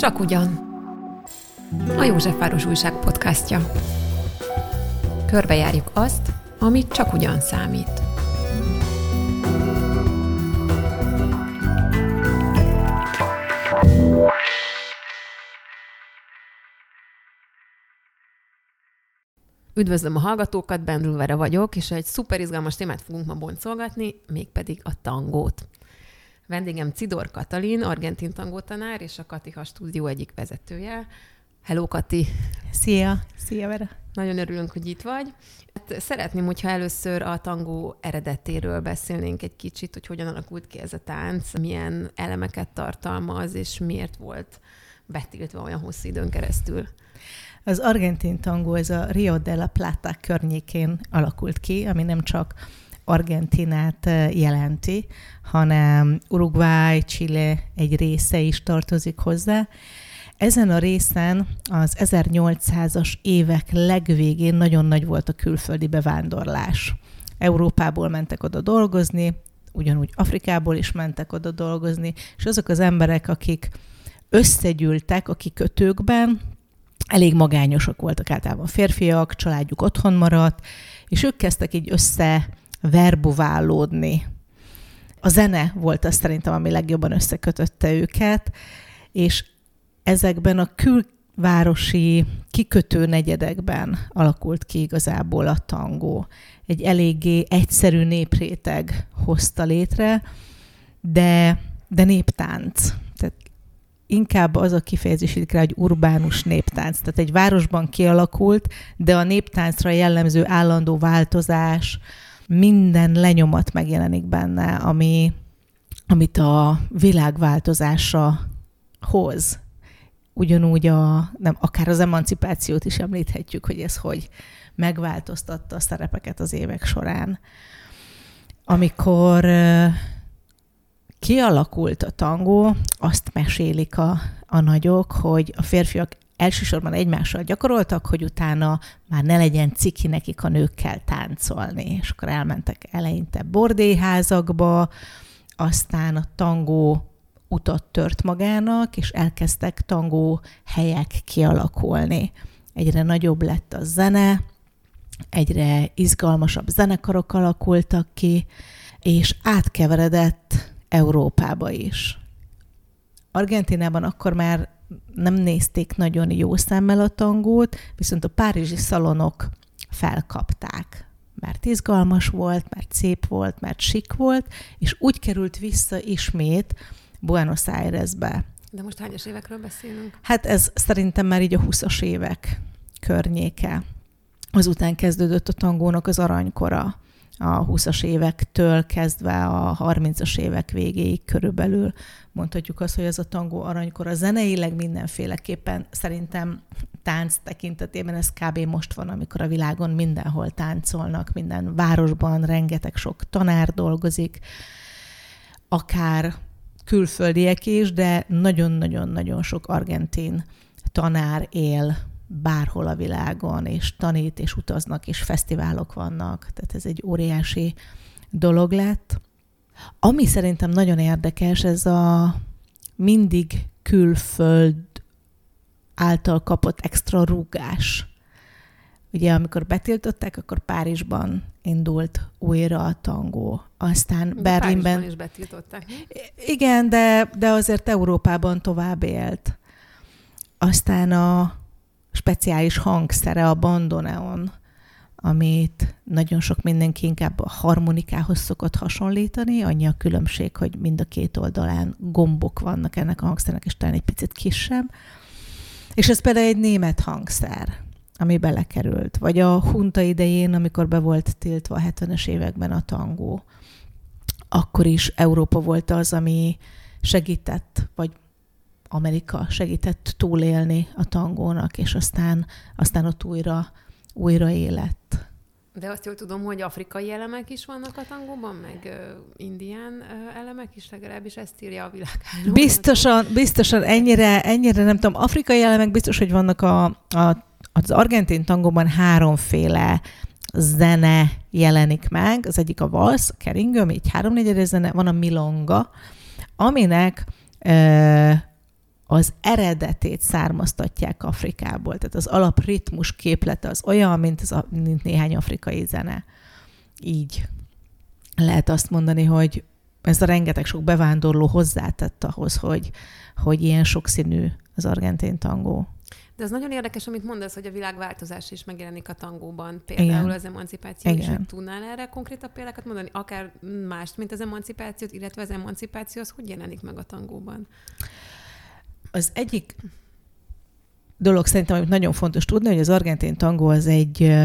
Csak ugyan. A Józsefváros Újság podcastja. Körbejárjuk azt, amit csak ugyan számít. Üdvözlöm a hallgatókat, Bendülvere vagyok, és egy szuper izgalmas témát fogunk ma boncolgatni, mégpedig a tangót. Vendégem Cidor Katalin, argentin tangótanár, és a Katiha stúdió egyik vezetője. Hello, Kati! Szia! Szia, Vera! Nagyon örülünk, hogy itt vagy. Hát szeretném, hogyha először a tangó eredetéről beszélnénk egy kicsit, hogy hogyan alakult ki ez a tánc, milyen elemeket tartalmaz, és miért volt betiltva olyan hosszú időn keresztül. Az argentin tangó, ez a Rio de la Plata környékén alakult ki, ami nem csak Argentinát jelenti, hanem Uruguay, Chile egy része is tartozik hozzá. Ezen a részen az 1800-as évek legvégén nagyon nagy volt a külföldi bevándorlás. Európából mentek oda dolgozni, ugyanúgy Afrikából is mentek oda dolgozni, és azok az emberek, akik összegyűltek a kikötőkben, elég magányosak voltak általában férfiak, családjuk otthon maradt, és ők kezdtek így össze verbuválódni. A zene volt az szerintem, ami legjobban összekötötte őket, és ezekben a külvárosi kikötő negyedekben alakult ki igazából a tangó. Egy eléggé egyszerű népréteg hozta létre, de, de néptánc. Tehát inkább az a kifejezés rá, hogy urbánus néptánc. Tehát egy városban kialakult, de a néptáncra jellemző állandó változás, minden lenyomat megjelenik benne, ami, amit a világváltozása hoz. Ugyanúgy a, nem, akár az emancipációt is említhetjük, hogy ez hogy megváltoztatta a szerepeket az évek során. Amikor kialakult a tangó, azt mesélik a, a nagyok, hogy a férfiak elsősorban egymással gyakoroltak, hogy utána már ne legyen ciki nekik a nőkkel táncolni. És akkor elmentek eleinte bordéházakba, aztán a tangó utat tört magának, és elkezdtek tangó helyek kialakulni. Egyre nagyobb lett a zene, egyre izgalmasabb zenekarok alakultak ki, és átkeveredett Európába is. Argentinában akkor már nem nézték nagyon jó szemmel a tangót, viszont a párizsi szalonok felkapták mert izgalmas volt, mert szép volt, mert sik volt, és úgy került vissza ismét Buenos Airesbe. De most hányas évekről beszélünk? Hát ez szerintem már így a 20-as évek környéke. Azután kezdődött a tangónak az aranykora a 20-as évektől kezdve a 30-as évek végéig körülbelül mondhatjuk azt, hogy ez a tangó aranykor a zeneileg mindenféleképpen szerintem tánc tekintetében ez kb. most van, amikor a világon mindenhol táncolnak, minden városban rengeteg sok tanár dolgozik, akár külföldiek is, de nagyon-nagyon-nagyon sok argentin tanár él bárhol a világon, és tanít, és utaznak, és fesztiválok vannak. Tehát ez egy óriási dolog lett. Ami szerintem nagyon érdekes, ez a mindig külföld által kapott extra rúgás. Ugye, amikor betiltották, akkor Párizsban indult újra a tangó. Aztán de Berlinben... Párizsban is betiltották. Igen, de, de azért Európában tovább élt. Aztán a speciális hangszere a bandoneon, amit nagyon sok mindenki inkább a harmonikához szokott hasonlítani, annyi a különbség, hogy mind a két oldalán gombok vannak ennek a hangszernek, és talán egy picit kisebb. És ez például egy német hangszer, ami belekerült. Vagy a hunta idején, amikor be volt tiltva a 70-es években a tangó, akkor is Európa volt az, ami segített, vagy Amerika segített túlélni a tangónak, és aztán, aztán ott újra, újra élet. De azt jól tudom, hogy afrikai elemek is vannak a tangóban, meg uh, indián uh, elemek is, legalábbis ezt írja a világálló. Biztosan, biztosan ennyire, ennyire nem tudom. Afrikai elemek biztos, hogy vannak a, a, az argentin tangóban háromféle zene jelenik meg. Az egyik a valsz, a keringő, ami egy háromnegyedes zene, van a milonga, aminek uh, az eredetét származtatják Afrikából. Tehát az alapritmus képlete az olyan, mint, az, mint néhány afrikai zene. Így lehet azt mondani, hogy ez a rengeteg sok bevándorló hozzátett ahhoz, hogy, hogy ilyen sokszínű az argentin tangó. De ez nagyon érdekes, amit mondasz, hogy a világváltozás is megjelenik a tangóban, például Igen. az emancipáció, Igen. és hogy tudnál erre konkrétabb példákat mondani, akár mást, mint az emancipációt, illetve az emancipáció, az hogy jelenik meg a tangóban? Az egyik dolog szerintem, amit nagyon fontos tudni, hogy az argentin tangó az egy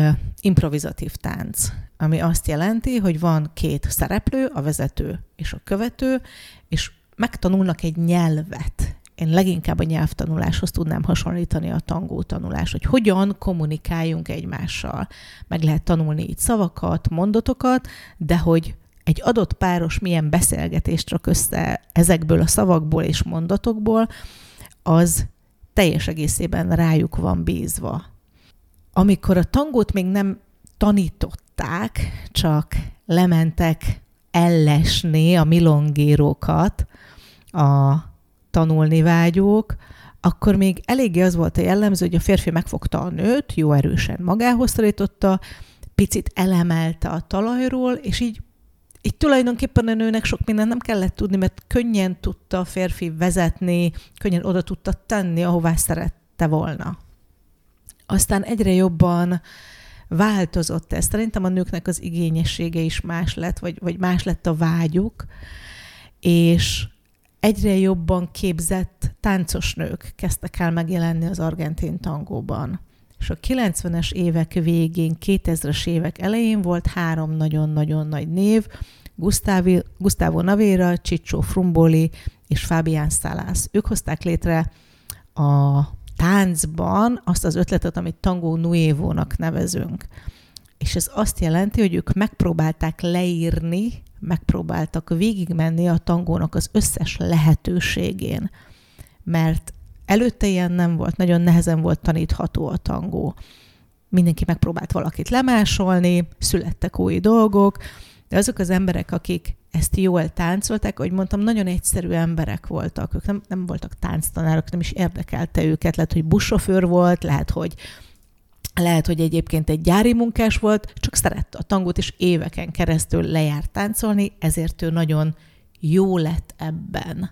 improvizatív tánc, ami azt jelenti, hogy van két szereplő, a vezető és a követő, és megtanulnak egy nyelvet. Én leginkább a nyelvtanuláshoz tudnám hasonlítani a tangó tanulást, hogy hogyan kommunikáljunk egymással. Meg lehet tanulni így szavakat, mondatokat, de hogy egy adott páros milyen beszélgetést rak össze ezekből a szavakból és mondatokból, az teljes egészében rájuk van bízva. Amikor a tangót még nem tanították, csak lementek ellesni a milongérókat a tanulni vágyók, akkor még eléggé az volt a jellemző, hogy a férfi megfogta a nőt, jó erősen magához szorította, picit elemelte a talajról, és így így tulajdonképpen a nőnek sok mindent nem kellett tudni, mert könnyen tudta a férfi vezetni, könnyen oda tudta tenni, ahová szerette volna. Aztán egyre jobban változott ez. Szerintem a nőknek az igényessége is más lett, vagy, vagy más lett a vágyuk, és egyre jobban képzett táncos nők kezdtek el megjelenni az argentin tangóban és a 90-es évek végén, 2000-es évek elején volt három nagyon-nagyon nagy név, Gustavi, Gustavo Navera, Ciccio Frumboli és Fabián Salas. Ők hozták létre a táncban azt az ötletet, amit Tango Nuevo-nak nevezünk. És ez azt jelenti, hogy ők megpróbálták leírni, megpróbáltak végigmenni a tangónak az összes lehetőségén. Mert Előtte ilyen nem volt, nagyon nehezen volt tanítható a tangó. Mindenki megpróbált valakit lemásolni, születtek új dolgok, de azok az emberek, akik ezt jól táncolták, ahogy mondtam, nagyon egyszerű emberek voltak. Ők nem, nem voltak tánctanárok, nem is érdekelte őket. Lehet, hogy buszsofőr volt, lehet, hogy lehet, hogy egyébként egy gyári munkás volt, csak szerette a tangót, és éveken keresztül lejárt táncolni, ezért ő nagyon jó lett ebben.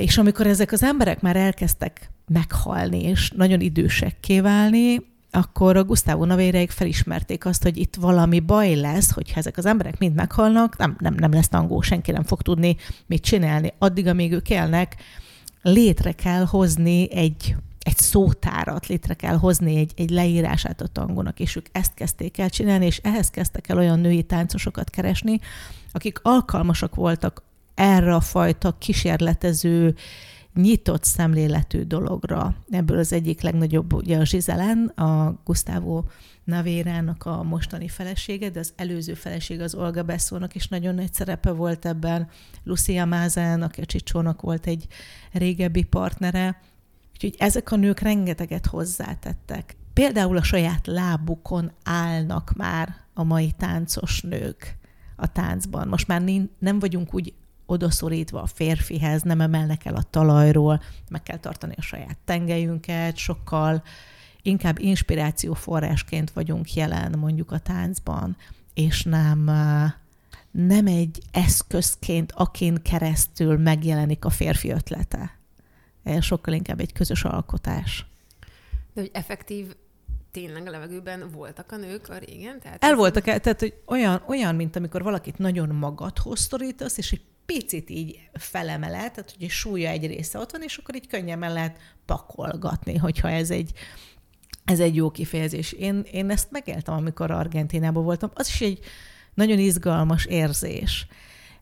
És amikor ezek az emberek már elkezdtek meghalni, és nagyon idősekké válni, akkor a Gustavo Navéreik felismerték azt, hogy itt valami baj lesz, hogyha ezek az emberek mind meghalnak, nem, nem, nem lesz tangó, senki nem fog tudni mit csinálni. Addig, amíg ők élnek, létre kell hozni egy, egy szótárat, létre kell hozni egy, egy leírását a tangónak, és ők ezt kezdték el csinálni, és ehhez kezdtek el olyan női táncosokat keresni, akik alkalmasak voltak erre a fajta kísérletező, nyitott szemléletű dologra. Ebből az egyik legnagyobb ugye a Zsizelen, a Gustavo Navérának a mostani felesége, de az előző feleség az Olga Beszónak is nagyon nagy szerepe volt ebben. Lucia Mázán, aki a Csicsónak volt egy régebbi partnere. Úgyhogy ezek a nők rengeteget hozzátettek. Például a saját lábukon állnak már a mai táncos nők a táncban. Most már nem vagyunk úgy odaszorítva a férfihez, nem emelnek el a talajról, meg kell tartani a saját tengelyünket, sokkal inkább inspirációforrásként vagyunk jelen mondjuk a táncban, és nem, nem egy eszközként, akin keresztül megjelenik a férfi ötlete. Sokkal inkább egy közös alkotás. De hogy effektív tényleg a levegőben voltak a nők a régen? Tehát El voltak, tehát hogy olyan, olyan, mint amikor valakit nagyon magadhoz szorítasz, és egy picit így felemeled, tehát a súlya egy része ott van, és akkor így könnyen lehet pakolgatni, hogyha ez egy, ez egy jó kifejezés. Én, én ezt megéltem, amikor Argentinában voltam. Az is egy nagyon izgalmas érzés.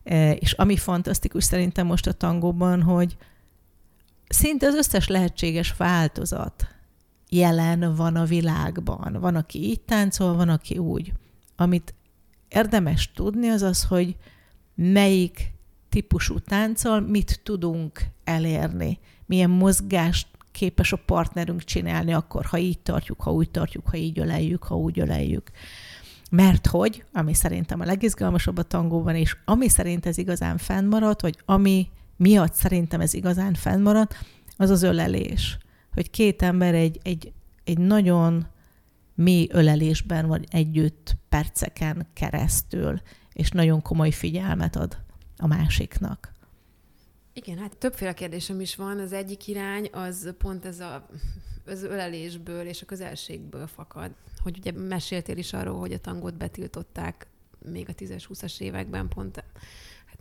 E, és ami fantasztikus szerintem most a tangóban, hogy szinte az összes lehetséges változat jelen van a világban. Van, aki így táncol, van, aki úgy. Amit érdemes tudni, az az, hogy melyik típusú tánccal mit tudunk elérni, milyen mozgást képes a partnerünk csinálni akkor, ha így tartjuk, ha úgy tartjuk, ha így öleljük, ha úgy öleljük. Mert hogy, ami szerintem a legizgalmasabb a tangóban, és ami szerint ez igazán fennmaradt, vagy ami miatt szerintem ez igazán fennmaradt, az az ölelés. Hogy két ember egy, egy, egy nagyon mély ölelésben van együtt perceken keresztül, és nagyon komoly figyelmet ad a másiknak. Igen, hát többféle kérdésem is van. Az egyik irány az pont ez a, az ölelésből és a közelségből fakad. Hogy ugye meséltél is arról, hogy a tangót betiltották még a 10-20-as években pont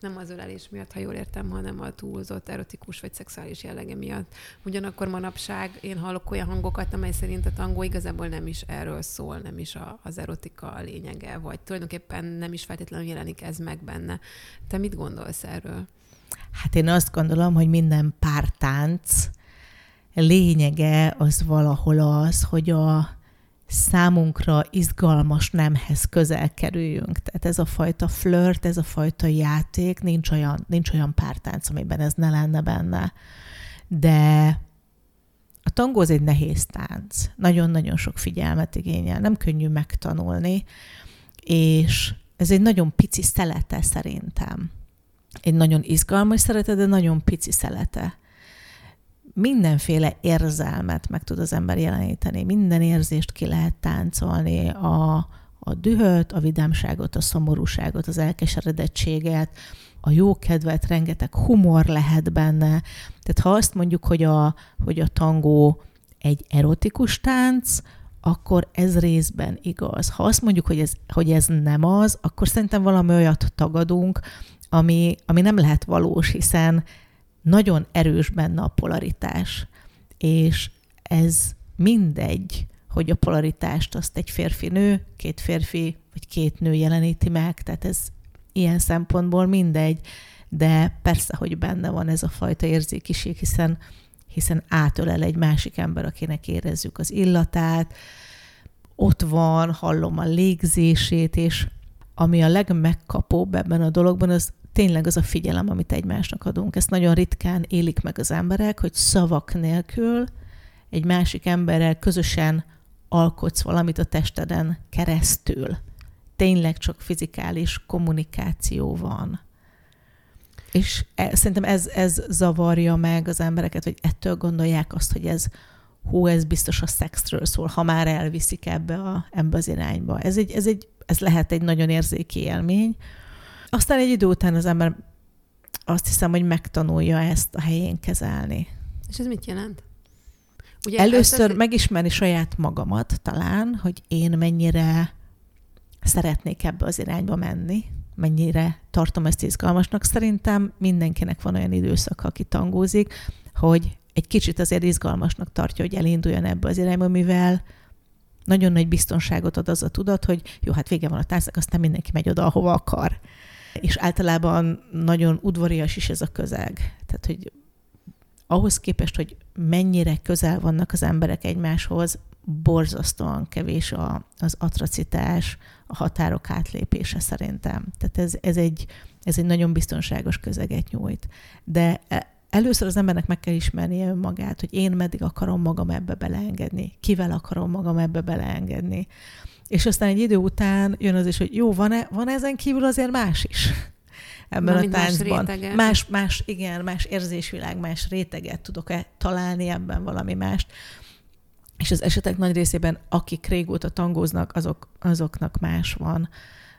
nem az ölelés miatt, ha jól értem, hanem a túlzott erotikus vagy szexuális jellege miatt. Ugyanakkor manapság én hallok olyan hangokat, amely szerint a tangó igazából nem is erről szól, nem is a, az erotika a lényege, vagy tulajdonképpen nem is feltétlenül jelenik ez meg benne. Te mit gondolsz erről? Hát én azt gondolom, hogy minden pártánc lényege az valahol az, hogy a számunkra izgalmas nemhez közel kerüljünk. Tehát ez a fajta flirt, ez a fajta játék, nincs olyan, nincs olyan pártánc, amiben ez ne lenne benne. De a tangó egy nehéz tánc. Nagyon-nagyon sok figyelmet igényel, nem könnyű megtanulni, és ez egy nagyon pici szelete szerintem. Egy nagyon izgalmas szelete, de nagyon pici szelete mindenféle érzelmet meg tud az ember jeleníteni, minden érzést ki lehet táncolni, a, a dühöt, a vidámságot, a szomorúságot, az elkeseredettséget, a jókedvet, rengeteg humor lehet benne. Tehát ha azt mondjuk, hogy a, hogy a tangó egy erotikus tánc, akkor ez részben igaz. Ha azt mondjuk, hogy ez, hogy ez nem az, akkor szerintem valami olyat tagadunk, ami, ami nem lehet valós, hiszen nagyon erős benne a polaritás, és ez mindegy, hogy a polaritást azt egy férfi-nő, két férfi vagy két nő jeleníti meg, tehát ez ilyen szempontból mindegy, de persze, hogy benne van ez a fajta érzékiség, hiszen, hiszen átölel egy másik ember, akinek érezzük az illatát, ott van, hallom a légzését, és ami a legmegkapóbb ebben a dologban, az tényleg az a figyelem, amit egymásnak adunk. Ezt nagyon ritkán élik meg az emberek, hogy szavak nélkül egy másik emberrel közösen alkotsz valamit a testeden keresztül. Tényleg csak fizikális kommunikáció van. És e, szerintem ez, ez zavarja meg az embereket, hogy ettől gondolják azt, hogy ez hú, ez biztos a szexről szól, ha már elviszik ebbe, a, ebbe az irányba. Ez, egy, ez, egy, ez lehet egy nagyon érzéki élmény, aztán egy idő után az ember azt hiszem, hogy megtanulja ezt a helyén kezelni. És ez mit jelent? Ugye Először az... megismerni saját magamat talán, hogy én mennyire szeretnék ebbe az irányba menni, mennyire tartom ezt izgalmasnak. Szerintem mindenkinek van olyan időszak, aki tangózik, hogy egy kicsit azért izgalmasnak tartja, hogy elinduljon ebbe az irányba, mivel nagyon nagy biztonságot ad az a tudat, hogy jó, hát vége van a táncnak, aztán mindenki megy oda, ahova akar és általában nagyon udvarias is ez a közeg. Tehát, hogy ahhoz képest, hogy mennyire közel vannak az emberek egymáshoz, borzasztóan kevés a, az atrocitás, a határok átlépése szerintem. Tehát ez, ez, egy, ez egy nagyon biztonságos közeget nyújt. De e, először az embernek meg kell ismernie önmagát, hogy én meddig akarom magam ebbe beleengedni, kivel akarom magam ebbe beleengedni. És aztán egy idő után jön az is, hogy jó, van-e, van ezen kívül azért más is ebben Na, a táncban. Más, más, más, igen, más érzésvilág, más réteget tudok-e találni ebben valami mást. És az esetek nagy részében, akik régóta tangóznak, azok, azoknak más van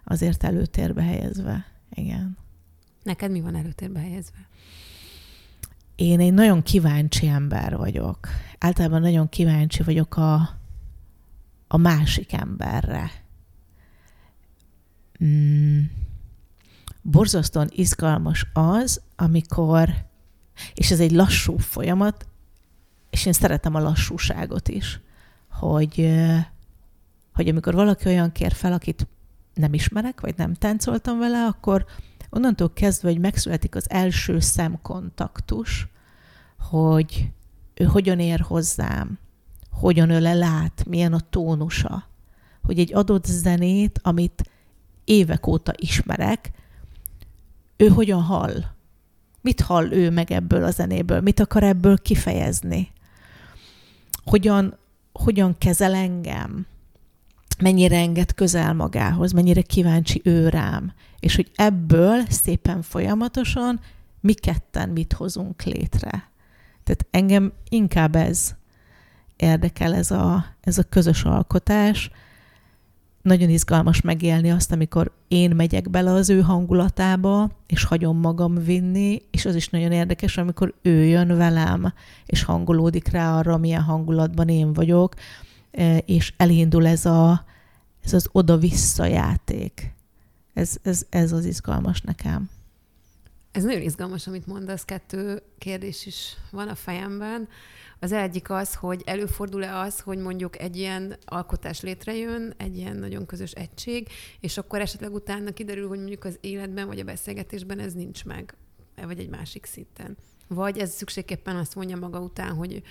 azért előtérbe helyezve. Igen. Neked mi van előtérbe helyezve? Én egy nagyon kíváncsi ember vagyok. Általában nagyon kíváncsi vagyok a, a másik emberre. Mm. Borzasztóan izgalmas az, amikor, és ez egy lassú folyamat, és én szeretem a lassúságot is, hogy, hogy amikor valaki olyan kér fel, akit nem ismerek, vagy nem táncoltam vele, akkor onnantól kezdve, hogy megszületik az első szemkontaktus, hogy ő hogyan ér hozzám, hogyan öle lát, milyen a tónusa. Hogy egy adott zenét, amit évek óta ismerek, ő hogyan hall. Mit hall ő meg ebből a zenéből? Mit akar ebből kifejezni? Hogyan, hogyan kezel engem? Mennyire enged közel magához? Mennyire kíváncsi ő rám? És hogy ebből szépen folyamatosan mi ketten mit hozunk létre. Tehát engem inkább ez érdekel, ez a, ez a közös alkotás. Nagyon izgalmas megélni azt, amikor én megyek bele az ő hangulatába, és hagyom magam vinni, és az is nagyon érdekes, amikor ő jön velem, és hangolódik rá arra, milyen hangulatban én vagyok, e, és elindul ez, a, ez az oda-vissza játék. Ez, ez, ez az izgalmas nekem. Ez nagyon izgalmas, amit mondasz, kettő kérdés is van a fejemben. Az egyik az, hogy előfordul-e az, hogy mondjuk egy ilyen alkotás létrejön, egy ilyen nagyon közös egység, és akkor esetleg utána kiderül, hogy mondjuk az életben vagy a beszélgetésben ez nincs meg, vagy egy másik szinten. Vagy ez szükségképpen azt mondja maga után, hogy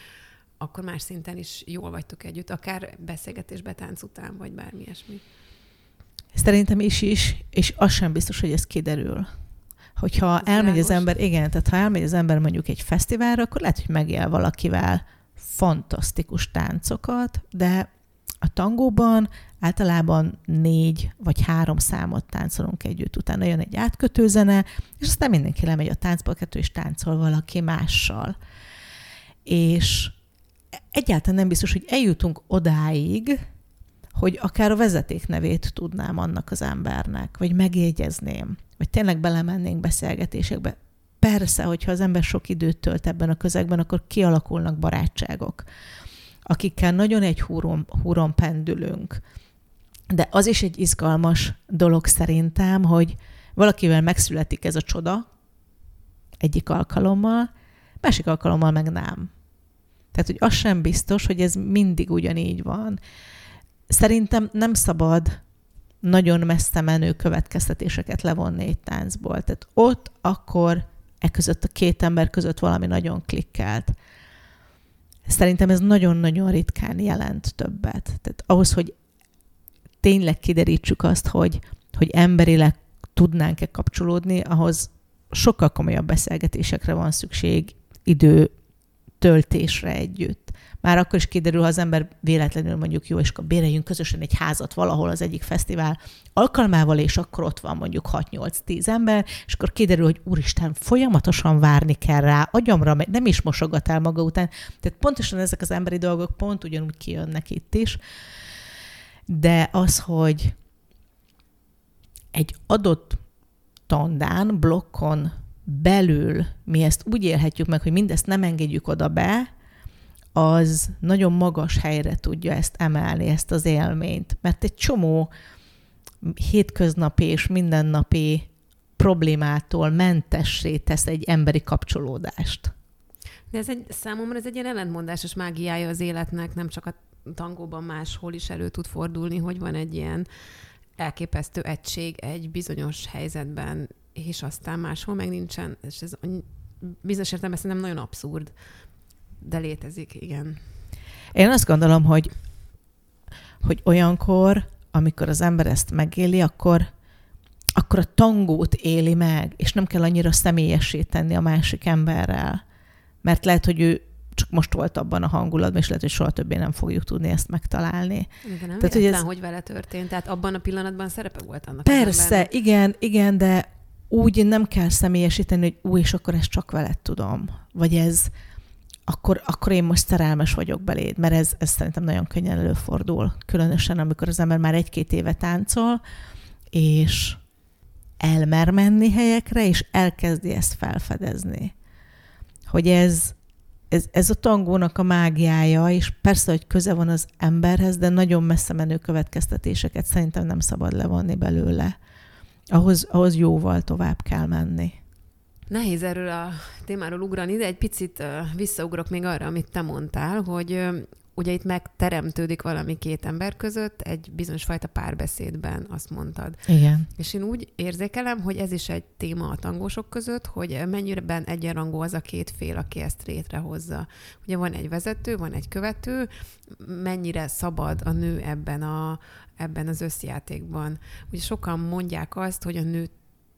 akkor más szinten is jól vagytok együtt, akár beszélgetésbe, tánc után, vagy bármi ilyesmi. Szerintem is is, és az sem biztos, hogy ez kiderül. Hogyha Ez elmegy világos. az ember, igen, tehát ha elmegy az ember mondjuk egy fesztiválra, akkor lehet, hogy megél valakivel fantasztikus táncokat, de a tangóban általában négy vagy három számot táncolunk együtt. Utána jön egy átkötő zene, és aztán mindenki lemegy a táncba, kettő és táncol valaki mással. És egyáltalán nem biztos, hogy eljutunk odáig, hogy akár a vezetéknevét tudnám annak az embernek, vagy megjegyezném, vagy tényleg belemennénk beszélgetésekbe. Persze, hogyha az ember sok időt tölt ebben a közegben, akkor kialakulnak barátságok, akikkel nagyon egy húron, húron pendülünk. De az is egy izgalmas dolog szerintem, hogy valakivel megszületik ez a csoda egyik alkalommal, másik alkalommal meg nem. Tehát, hogy az sem biztos, hogy ez mindig ugyanígy van szerintem nem szabad nagyon messze menő következtetéseket levonni egy táncból. Tehát ott akkor e között a két ember között valami nagyon klikkelt. Szerintem ez nagyon-nagyon ritkán jelent többet. Tehát ahhoz, hogy tényleg kiderítsük azt, hogy, hogy emberileg tudnánk-e kapcsolódni, ahhoz sokkal komolyabb beszélgetésekre van szükség, idő töltésre együtt már akkor is kiderül, ha az ember véletlenül mondjuk jó, és akkor béreljünk közösen egy házat valahol az egyik fesztivál alkalmával, és akkor ott van mondjuk 6-8-10 ember, és akkor kiderül, hogy úristen, folyamatosan várni kell rá, agyamra nem is mosogat el maga után. Tehát pontosan ezek az emberi dolgok pont ugyanúgy kijönnek itt is. De az, hogy egy adott tandán, blokkon belül mi ezt úgy élhetjük meg, hogy mindezt nem engedjük oda be, az nagyon magas helyre tudja ezt emelni, ezt az élményt. Mert egy csomó hétköznapi és mindennapi problémától mentessé tesz egy emberi kapcsolódást. De ez egy, számomra ez egy ilyen ellentmondásos mágiája az életnek, nem csak a tangóban máshol is elő tud fordulni, hogy van egy ilyen elképesztő egység egy bizonyos helyzetben, és aztán máshol meg nincsen. És ez bizonyos értelemben szerintem nagyon abszurd de létezik, igen. Én azt gondolom, hogy, hogy olyankor, amikor az ember ezt megéli, akkor, akkor a tangót éli meg, és nem kell annyira személyesíteni a másik emberrel. Mert lehet, hogy ő csak most volt abban a hangulatban, és lehet, hogy soha többé nem fogjuk tudni ezt megtalálni. De nem tehát, hogy, ez... hogy vele történt. Tehát abban a pillanatban szerepe volt annak. Persze, igen, igen, de úgy nem kell személyesíteni, hogy új, és akkor ezt csak veled tudom. Vagy ez, akkor, akkor én most szerelmes vagyok beléd, mert ez, ez szerintem nagyon könnyen előfordul. Különösen, amikor az ember már egy-két éve táncol, és elmer menni helyekre, és elkezdi ezt felfedezni. Hogy ez, ez, ez a tangónak a mágiája, és persze, hogy köze van az emberhez, de nagyon messze menő következtetéseket szerintem nem szabad levonni belőle. Ahhoz, ahhoz jóval tovább kell menni. Nehéz erről a témáról ugrani, de egy picit visszaugrok még arra, amit te mondtál, hogy ugye itt megteremtődik valami két ember között egy bizonyos fajta párbeszédben, azt mondtad. Igen. És én úgy érzékelem, hogy ez is egy téma a tangósok között, hogy mennyire egyenrangú az a két fél, aki ezt létrehozza. Ugye van egy vezető, van egy követő, mennyire szabad a nő ebben, a, ebben az összjátékban. Ugye sokan mondják azt, hogy a nő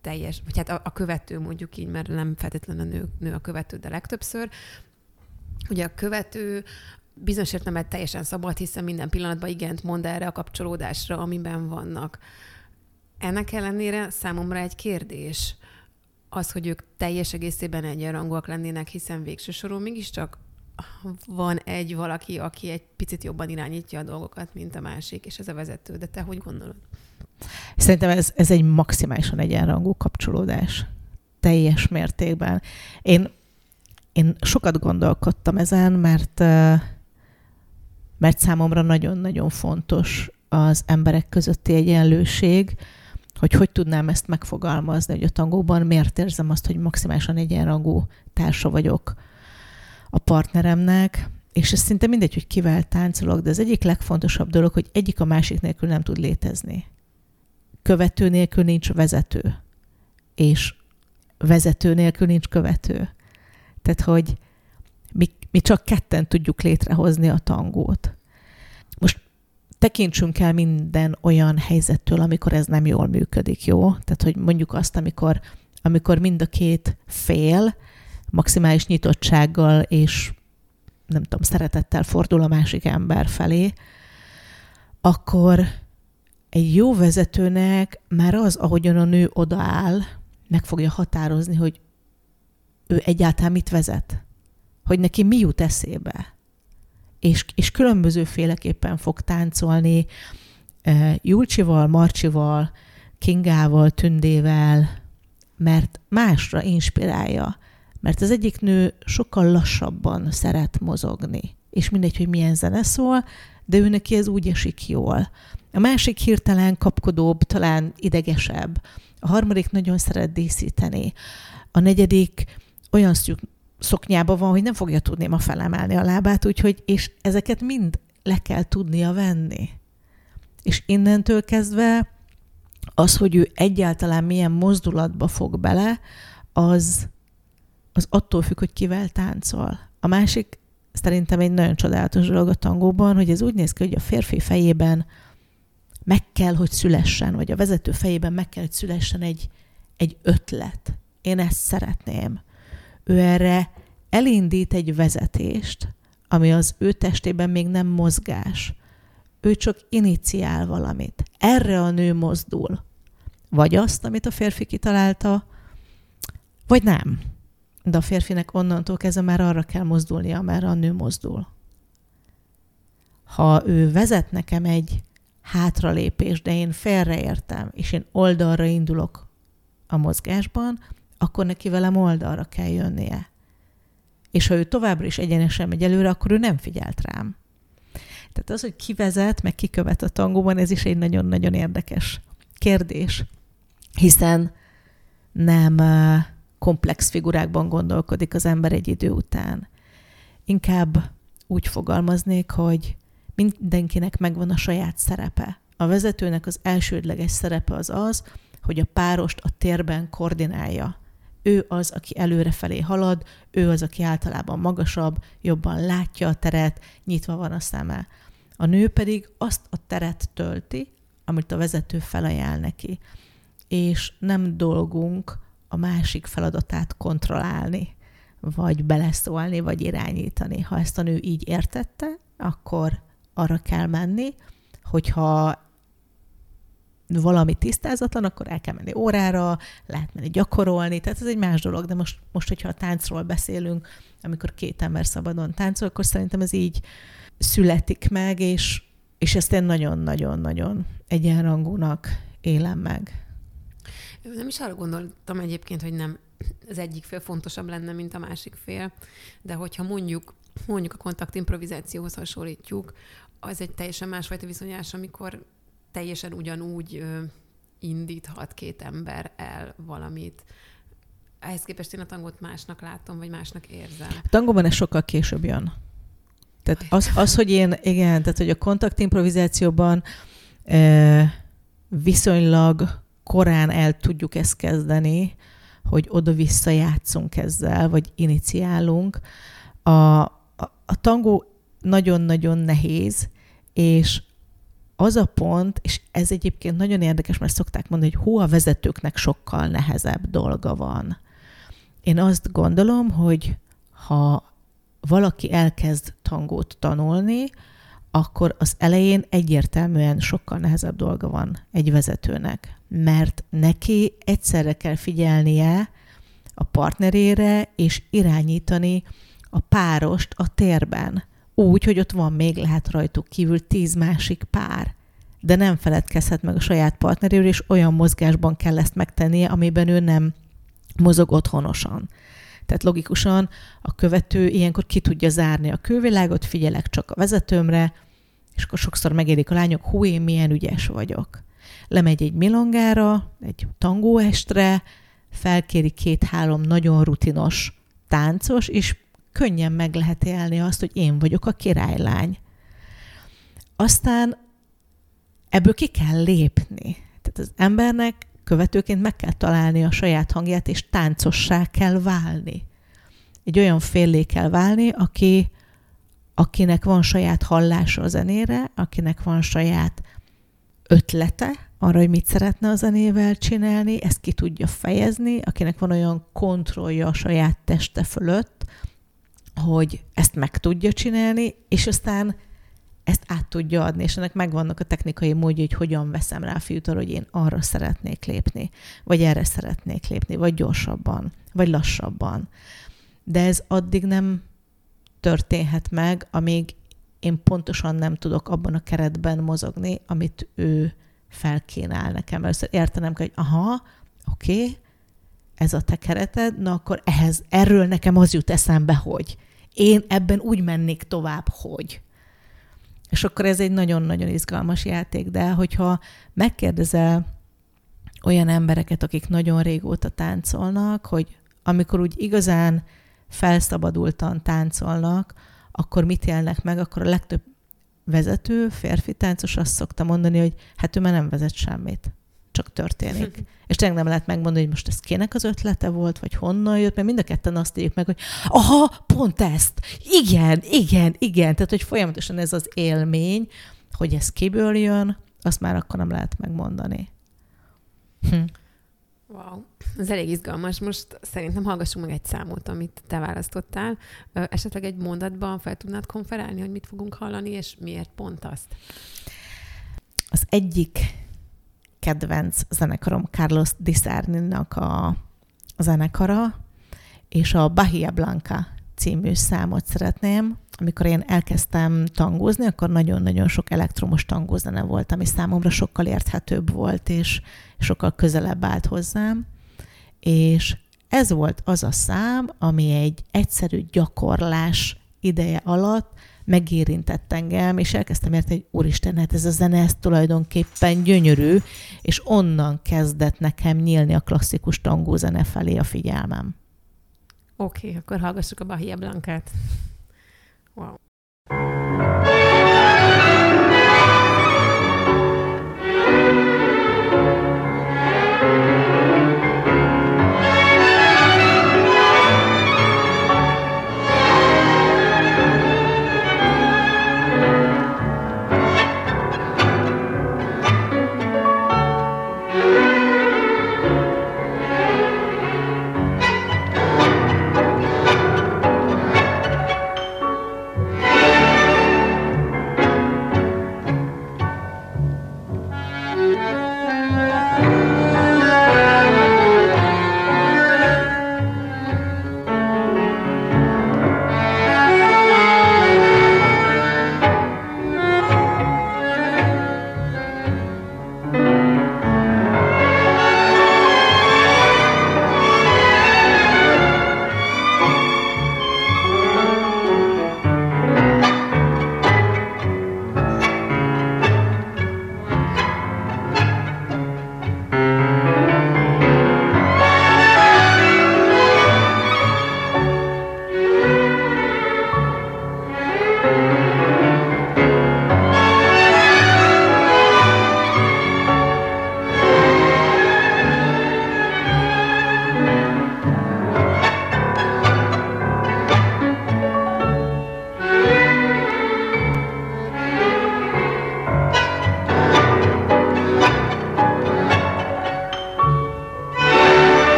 teljes, vagy hát a, a követő mondjuk így, mert nem feltétlenül nő, nő a követő, de legtöbbször. Ugye a követő bizonyos értelemben teljesen szabad, hiszen minden pillanatban igent mond erre a kapcsolódásra, amiben vannak. Ennek ellenére számomra egy kérdés, az, hogy ők teljes egészében egyenrangúak lennének, hiszen végső soron mégiscsak van egy valaki, aki egy picit jobban irányítja a dolgokat, mint a másik, és ez a vezető. De te hogy gondolod? Szerintem ez, ez egy maximálisan egyenrangú kapcsolódás. Teljes mértékben. Én, én sokat gondolkodtam ezen, mert, mert számomra nagyon-nagyon fontos az emberek közötti egyenlőség, hogy hogy tudnám ezt megfogalmazni, hogy a tangóban miért érzem azt, hogy maximálisan egyenrangú társa vagyok a partneremnek, és ez szinte mindegy, hogy kivel táncolok, de az egyik legfontosabb dolog, hogy egyik a másik nélkül nem tud létezni. Követő nélkül nincs vezető, és vezető nélkül nincs követő. Tehát, hogy mi, mi csak ketten tudjuk létrehozni a tangót. Most tekintsünk el minden olyan helyzettől, amikor ez nem jól működik, jó? Tehát, hogy mondjuk azt, amikor, amikor mind a két fél maximális nyitottsággal és nem tudom, szeretettel fordul a másik ember felé, akkor egy jó vezetőnek már az, ahogyan a nő odaáll, meg fogja határozni, hogy ő egyáltalán mit vezet, hogy neki mi jut eszébe. És, és különbözőféleképpen fog táncolni uh, Julcsival, Marcsival, Kingával, Tündével, mert másra inspirálja. Mert az egyik nő sokkal lassabban szeret mozogni, és mindegy, hogy milyen zene szól, de ő neki ez úgy esik jól. A másik hirtelen kapkodóbb, talán idegesebb. A harmadik nagyon szeret díszíteni. A negyedik olyan szűk szoknyába van, hogy nem fogja tudni ma felemelni a lábát, úgyhogy, és ezeket mind le kell tudnia venni. És innentől kezdve az, hogy ő egyáltalán milyen mozdulatba fog bele, az, az attól függ, hogy kivel táncol. A másik szerintem egy nagyon csodálatos dolog a tangóban, hogy ez úgy néz ki, hogy a férfi fejében meg kell, hogy szülessen, vagy a vezető fejében meg kell, hogy szülessen egy, egy ötlet. Én ezt szeretném. Ő erre elindít egy vezetést, ami az ő testében még nem mozgás. Ő csak iniciál valamit. Erre a nő mozdul. Vagy azt, amit a férfi kitalálta, vagy nem. De a férfinek onnantól kezdve már arra kell mozdulnia, amerre a nő mozdul. Ha ő vezet nekem egy hátralépés, de én félreértem, és én oldalra indulok a mozgásban, akkor neki velem oldalra kell jönnie. És ha ő továbbra is egyenesen megy előre, akkor ő nem figyelt rám. Tehát az, hogy ki vezet, meg ki követ a tangóban, ez is egy nagyon-nagyon érdekes kérdés, hiszen nem komplex figurákban gondolkodik az ember egy idő után. Inkább úgy fogalmaznék, hogy mindenkinek megvan a saját szerepe. A vezetőnek az elsődleges szerepe az az, hogy a párost a térben koordinálja. Ő az, aki előrefelé halad, ő az, aki általában magasabb, jobban látja a teret, nyitva van a szeme. A nő pedig azt a teret tölti, amit a vezető felajánl neki. És nem dolgunk a másik feladatát kontrollálni, vagy beleszólni, vagy irányítani. Ha ezt a nő így értette, akkor arra kell menni, hogyha valami tisztázatlan, akkor el kell menni órára, lehet menni gyakorolni, tehát ez egy más dolog, de most, most hogyha a táncról beszélünk, amikor két ember szabadon táncol, akkor szerintem ez így születik meg, és, és ezt én nagyon-nagyon-nagyon egyenrangúnak élem meg. Nem is arra gondoltam egyébként, hogy nem az egyik fél fontosabb lenne, mint a másik fél, de hogyha mondjuk mondjuk a kontakt improvizációhoz hasonlítjuk, az egy teljesen másfajta viszonyás, amikor teljesen ugyanúgy indíthat két ember el valamit. Ehhez képest én a tangot másnak látom, vagy másnak érzem. A tangóban ez sokkal később jön. Tehát az, az, hogy én, igen, tehát hogy a kontakt improvizációban e, viszonylag korán el tudjuk ezt kezdeni, hogy oda-vissza játszunk ezzel, vagy iniciálunk. A, a, a tangó nagyon-nagyon nehéz, és az a pont, és ez egyébként nagyon érdekes, mert szokták mondani, hogy hú, a vezetőknek sokkal nehezebb dolga van. Én azt gondolom, hogy ha valaki elkezd tangót tanulni, akkor az elején egyértelműen sokkal nehezebb dolga van egy vezetőnek, mert neki egyszerre kell figyelnie a partnerére, és irányítani a párost a térben. Úgy, hogy ott van még lehet rajtuk kívül tíz másik pár. De nem feledkezhet meg a saját partneréről, és olyan mozgásban kell ezt megtennie, amiben ő nem mozog otthonosan. Tehát logikusan a követő ilyenkor ki tudja zárni a külvilágot, figyelek csak a vezetőmre, és akkor sokszor megérik a lányok, hú, én milyen ügyes vagyok. Lemegy egy milongára, egy tangóestre, felkéri két-három nagyon rutinos táncos, és könnyen meg lehet élni azt, hogy én vagyok a királylány. Aztán ebből ki kell lépni. Tehát az embernek követőként meg kell találni a saját hangját, és táncossá kell válni. Egy olyan féllé kell válni, aki, akinek van saját hallása a zenére, akinek van saját ötlete arra, hogy mit szeretne a zenével csinálni, ezt ki tudja fejezni, akinek van olyan kontrollja a saját teste fölött, hogy ezt meg tudja csinálni, és aztán ezt át tudja adni, és ennek megvannak a technikai módja, hogy hogyan veszem rá a fiútól, hogy én arra szeretnék lépni, vagy erre szeretnék lépni, vagy gyorsabban, vagy lassabban. De ez addig nem történhet meg, amíg én pontosan nem tudok abban a keretben mozogni, amit ő felkínál nekem. Először értenem kell, hogy aha, oké, ez a te kereted, na akkor ehhez, erről nekem az jut eszembe, hogy én ebben úgy mennék tovább, hogy. És akkor ez egy nagyon-nagyon izgalmas játék, de hogyha megkérdezel olyan embereket, akik nagyon régóta táncolnak, hogy amikor úgy igazán felszabadultan táncolnak, akkor mit élnek meg, akkor a legtöbb vezető, férfi táncos azt szokta mondani, hogy hát ő már nem vezet semmit csak történik. és tényleg nem lehet megmondani, hogy most ez kinek az ötlete volt, vagy honnan jött, mert mind a ketten azt írjuk meg, hogy aha, pont ezt, igen, igen, igen. Tehát, hogy folyamatosan ez az élmény, hogy ez kiből jön, azt már akkor nem lehet megmondani. Hm. Wow, ez elég izgalmas. Most szerintem hallgassunk meg egy számot, amit te választottál. Esetleg egy mondatban fel tudnád konferálni, hogy mit fogunk hallani, és miért pont azt? Az egyik kedvenc zenekarom Carlos Di a zenekara, és a Bahia Blanca című számot szeretném. Amikor én elkezdtem tangózni, akkor nagyon-nagyon sok elektromos tangózene volt, ami számomra sokkal érthetőbb volt, és sokkal közelebb állt hozzám. És ez volt az a szám, ami egy egyszerű gyakorlás ideje alatt megérintett engem, és elkezdtem érteni, hogy úristen, hát ez a zene, ez tulajdonképpen gyönyörű, és onnan kezdett nekem nyílni a klasszikus tangó zene felé a figyelmem. Oké, okay, akkor hallgassuk a Bahia Blancát. Wow.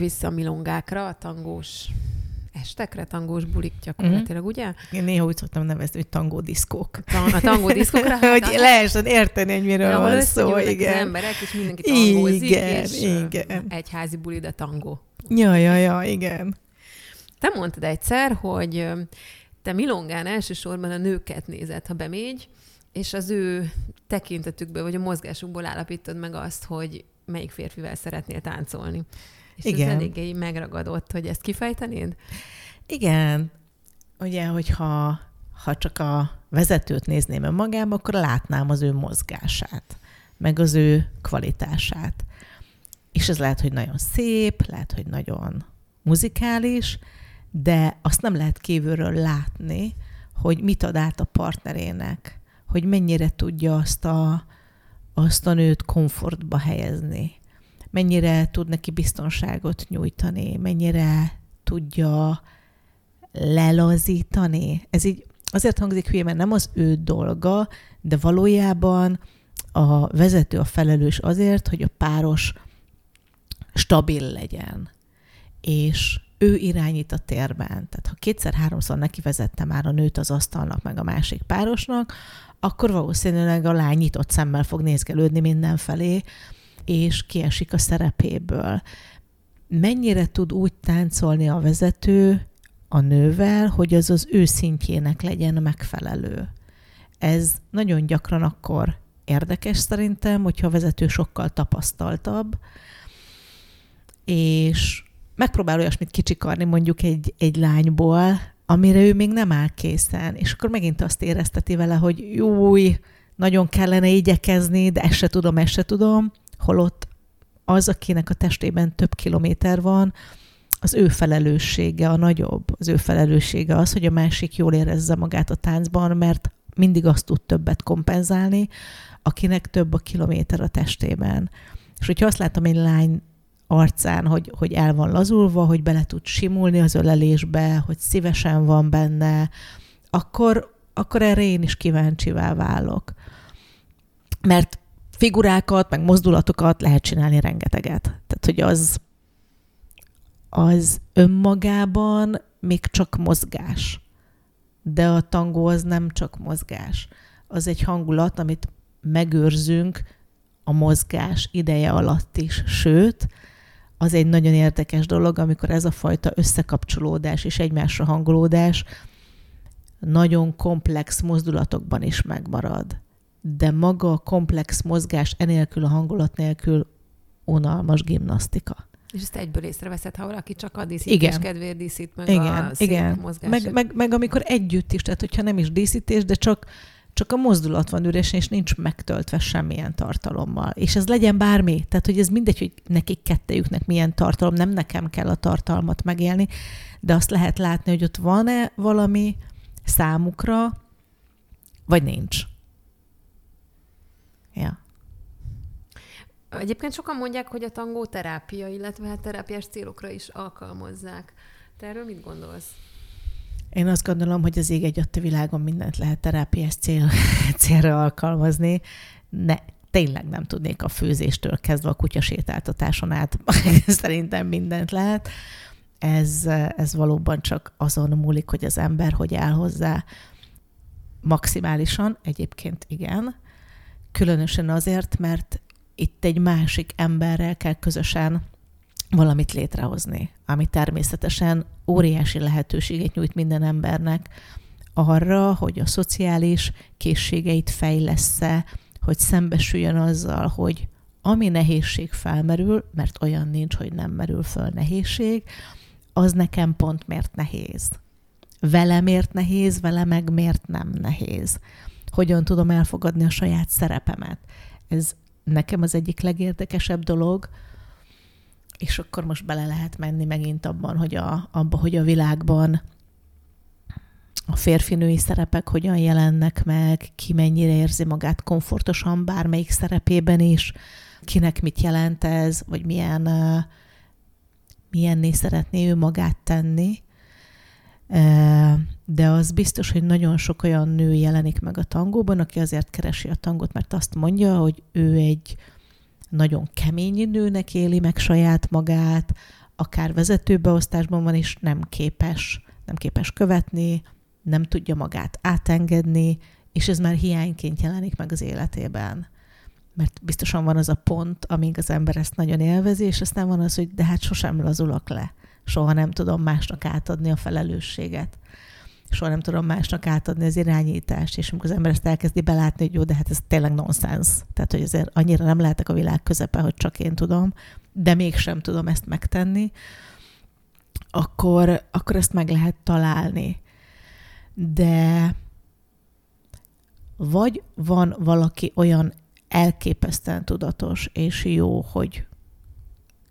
Vissza a milongákra, a tangós estekre, tangós bulik gyakorlatilag, uh-huh. ugye? Én néha úgy szoktam nevezni, hogy tangó diszkók. A tangó diszkókra? hogy hát, lehessen érteni, hogy miről van szó, igen. Az emberek, és mindenki tangózik, igen, és igen. egy házi buli, de tangó. Ja, ja, ja, igen. Te mondtad egyszer, hogy te Milongán elsősorban a nőket nézed, ha bemégy, és az ő tekintetükből, vagy a mozgásukból állapítod meg azt, hogy melyik férfivel szeretnél táncolni. És Igen. ez eléggé megragadott, hogy ezt kifejtenéd? Igen. Ugye, hogyha ha csak a vezetőt nézném önmagába, akkor látnám az ő mozgását, meg az ő kvalitását. És ez lehet, hogy nagyon szép, lehet, hogy nagyon muzikális, de azt nem lehet kívülről látni, hogy mit ad át a partnerének, hogy mennyire tudja azt a, azt a nőt komfortba helyezni, mennyire tud neki biztonságot nyújtani, mennyire tudja lelazítani. Ez így azért hangzik hülye, mert nem az ő dolga, de valójában a vezető a felelős azért, hogy a páros stabil legyen. És ő irányít a térben. Tehát ha kétszer-háromszor neki vezette már a nőt az asztalnak, meg a másik párosnak, akkor valószínűleg a lány nyitott szemmel fog nézgelődni mindenfelé, és kiesik a szerepéből. Mennyire tud úgy táncolni a vezető a nővel, hogy az az ő szintjének legyen megfelelő. Ez nagyon gyakran akkor érdekes szerintem, hogyha a vezető sokkal tapasztaltabb, és megpróbál olyasmit kicsikarni mondjuk egy, egy lányból, amire ő még nem áll készen, és akkor megint azt érezteti vele, hogy júj, nagyon kellene igyekezni, de ezt se tudom, ezt se tudom, holott az, akinek a testében több kilométer van, az ő felelőssége a nagyobb. Az ő felelőssége az, hogy a másik jól érezze magát a táncban, mert mindig azt tud többet kompenzálni, akinek több a kilométer a testében. És hogyha azt látom egy lány arcán, hogy, hogy el van lazulva, hogy bele tud simulni az ölelésbe, hogy szívesen van benne, akkor, akkor erre én is kíváncsivá válok. Mert figurákat, meg mozdulatokat lehet csinálni rengeteget. Tehát, hogy az, az önmagában még csak mozgás. De a tangó az nem csak mozgás. Az egy hangulat, amit megőrzünk a mozgás ideje alatt is. Sőt, az egy nagyon érdekes dolog, amikor ez a fajta összekapcsolódás és egymásra hangolódás nagyon komplex mozdulatokban is megmarad. De maga a komplex mozgás enélkül, a hangulat nélkül unalmas gimnasztika. És ezt egyből észreveszed, ha valaki csak a díszítés igen. kedvéért díszít, meg igen, a igen. mozgás. Meg, meg, meg amikor együtt is, tehát hogyha nem is díszítés, de csak csak a mozdulat van üresen, és nincs megtöltve semmilyen tartalommal. És ez legyen bármi, tehát hogy ez mindegy, hogy nekik kettejüknek milyen tartalom, nem nekem kell a tartalmat megélni, de azt lehet látni, hogy ott van-e valami számukra, vagy nincs. Ja. Egyébként sokan mondják, hogy a tangó terápia, illetve hát terápiás célokra is alkalmazzák. Te erről mit gondolsz? Én azt gondolom, hogy az ég egy a világon mindent lehet terápiás cél, célra alkalmazni. Ne, tényleg nem tudnék a főzéstől kezdve a kutyasétáltatáson át. Szerintem mindent lehet. Ez, ez valóban csak azon múlik, hogy az ember hogy áll hozzá maximálisan. Egyébként igen. Különösen azért, mert itt egy másik emberrel kell közösen valamit létrehozni, ami természetesen óriási lehetőséget nyújt minden embernek arra, hogy a szociális készségeit fejlesz-e, hogy szembesüljön azzal, hogy ami nehézség felmerül, mert olyan nincs, hogy nem merül föl nehézség, az nekem pont miért nehéz. Vele miért nehéz, vele meg miért nem nehéz. Hogyan tudom elfogadni a saját szerepemet. Ez nekem az egyik legérdekesebb dolog, és akkor most bele lehet menni megint abban, hogy a, abba, hogy a világban a férfinői szerepek hogyan jelennek meg, ki mennyire érzi magát komfortosan bármelyik szerepében is, kinek mit jelent ez, vagy milyen, milyenné szeretné ő magát tenni. De az biztos, hogy nagyon sok olyan nő jelenik meg a tangóban, aki azért keresi a tangot, mert azt mondja, hogy ő egy nagyon kemény nőnek éli meg saját magát, akár vezetőbeosztásban van, és nem képes, nem képes követni, nem tudja magát átengedni, és ez már hiányként jelenik meg az életében. Mert biztosan van az a pont, amíg az ember ezt nagyon élvezi, és aztán van az, hogy de hát sosem lazulok le. Soha nem tudom másnak átadni a felelősséget. Soha nem tudom másnak átadni az irányítást, és amikor az ember ezt elkezdi belátni, hogy jó, de hát ez tényleg nonsens. Tehát, hogy azért annyira nem lehetek a világ közepe, hogy csak én tudom, de mégsem tudom ezt megtenni, akkor, akkor ezt meg lehet találni. De vagy van valaki olyan elképesztően tudatos és jó, hogy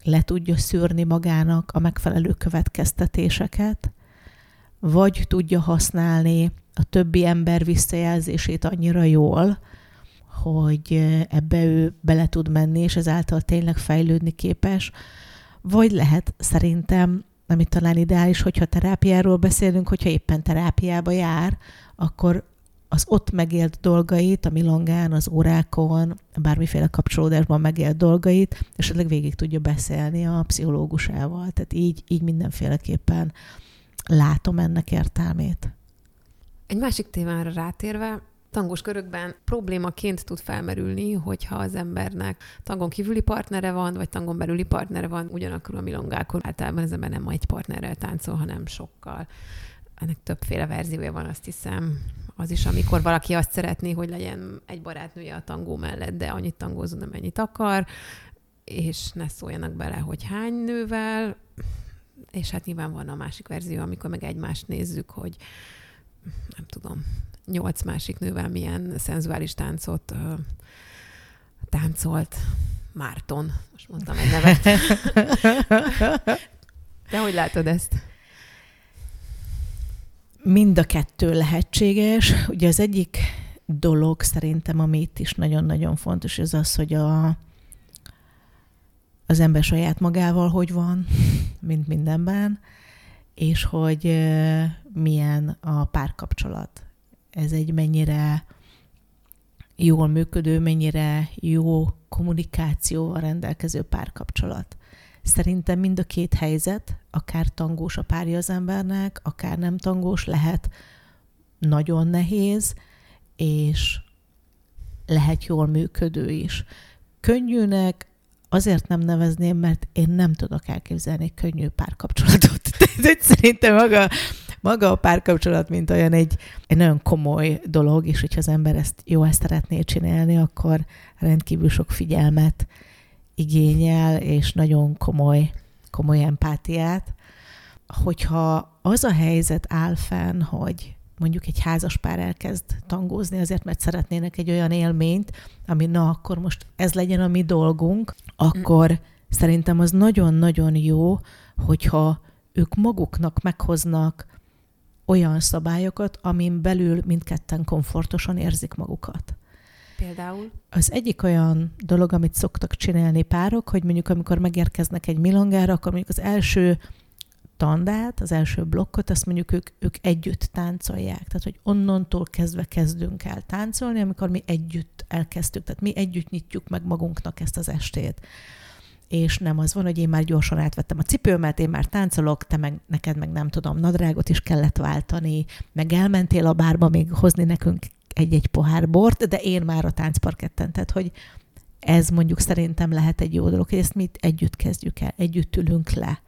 le tudja szűrni magának a megfelelő következtetéseket, vagy tudja használni a többi ember visszajelzését annyira jól, hogy ebbe ő bele tud menni, és ezáltal tényleg fejlődni képes, vagy lehet szerintem, ami talán ideális, hogyha terápiáról beszélünk, hogyha éppen terápiába jár, akkor az ott megélt dolgait, a milongán, az órákon, bármiféle kapcsolódásban megélt dolgait, esetleg végig tudja beszélni a pszichológusával. Tehát így, így mindenféleképpen látom ennek értelmét. Egy másik témára rátérve, tangos körökben problémaként tud felmerülni, hogyha az embernek tangon kívüli partnere van, vagy tangon belüli partnere van, ugyanakkor a milongákon általában az ember nem egy partnerrel táncol, hanem sokkal. Ennek többféle verziója van, azt hiszem. Az is, amikor valaki azt szeretné, hogy legyen egy barátnője a tangó mellett, de annyit tangózó, nem ennyit akar, és ne szóljanak bele, hogy hány nővel, és hát nyilván van a másik verzió, amikor meg egymást nézzük, hogy nem tudom, nyolc másik nővel milyen szenzuális táncot ö, táncolt Márton. Most mondtam egy nevet. De hogy látod ezt? Mind a kettő lehetséges. Ugye az egyik dolog szerintem, ami itt is nagyon-nagyon fontos, az az, hogy a, az ember saját magával hogy van, mint mindenben, és hogy milyen a párkapcsolat. Ez egy mennyire jól működő, mennyire jó kommunikációval rendelkező párkapcsolat. Szerintem mind a két helyzet, akár tangós a párja az embernek, akár nem tangós, lehet nagyon nehéz, és lehet jól működő is. Könnyűnek azért nem nevezném, mert én nem tudok elképzelni könnyű párkapcsolatot. Tehát szerintem maga, maga a párkapcsolat, mint olyan egy, egy nagyon komoly dolog, és hogyha az ember ezt jól szeretné csinálni, akkor rendkívül sok figyelmet igényel, és nagyon komoly, komoly empátiát. Hogyha az a helyzet áll fenn, hogy mondjuk egy házas pár elkezd tangózni azért, mert szeretnének egy olyan élményt, ami na, akkor most ez legyen a mi dolgunk, akkor mm. szerintem az nagyon-nagyon jó, hogyha ők maguknak meghoznak olyan szabályokat, amin belül mindketten komfortosan érzik magukat. Például? Az egyik olyan dolog, amit szoktak csinálni párok, hogy mondjuk amikor megérkeznek egy milongára, akkor mondjuk az első tandát, az első blokkot, azt mondjuk ők, ők együtt táncolják. Tehát, hogy onnantól kezdve kezdünk el táncolni, amikor mi együtt elkezdtük. Tehát mi együtt nyitjuk meg magunknak ezt az estét. És nem az van, hogy én már gyorsan átvettem a cipőmet, én már táncolok, te meg, neked meg nem tudom, nadrágot is kellett váltani, meg elmentél a bárba még hozni nekünk egy-egy pohár bort, de én már a táncparketten. Tehát, hogy ez mondjuk szerintem lehet egy jó dolog, hogy ezt mi együtt kezdjük el, együtt ülünk le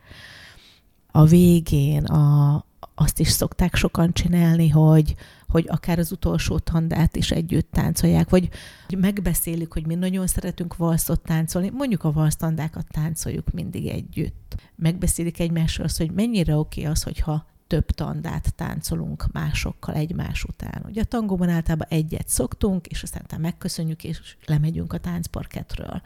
a végén a, azt is szokták sokan csinálni, hogy, hogy akár az utolsó tandát is együtt táncolják, vagy megbeszélik, hogy mi nagyon szeretünk valszot táncolni, mondjuk a valsztandákat táncoljuk mindig együtt. Megbeszélik egymásról azt, hogy mennyire oké okay az, hogyha több tandát táncolunk másokkal egymás után. Ugye a tangóban általában egyet szoktunk, és aztán megköszönjük, és lemegyünk a táncparketről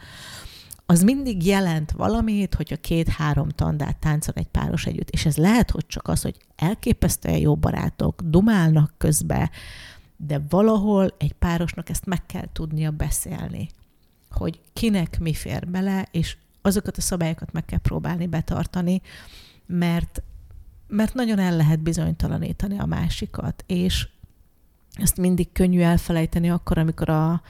az mindig jelent valamit, hogyha két-három tandát táncol egy páros együtt, és ez lehet, hogy csak az, hogy elképesztően jó barátok, dumálnak közbe, de valahol egy párosnak ezt meg kell tudnia beszélni, hogy kinek mi fér bele, és azokat a szabályokat meg kell próbálni betartani, mert, mert nagyon el lehet bizonytalanítani a másikat, és ezt mindig könnyű elfelejteni akkor, amikor a,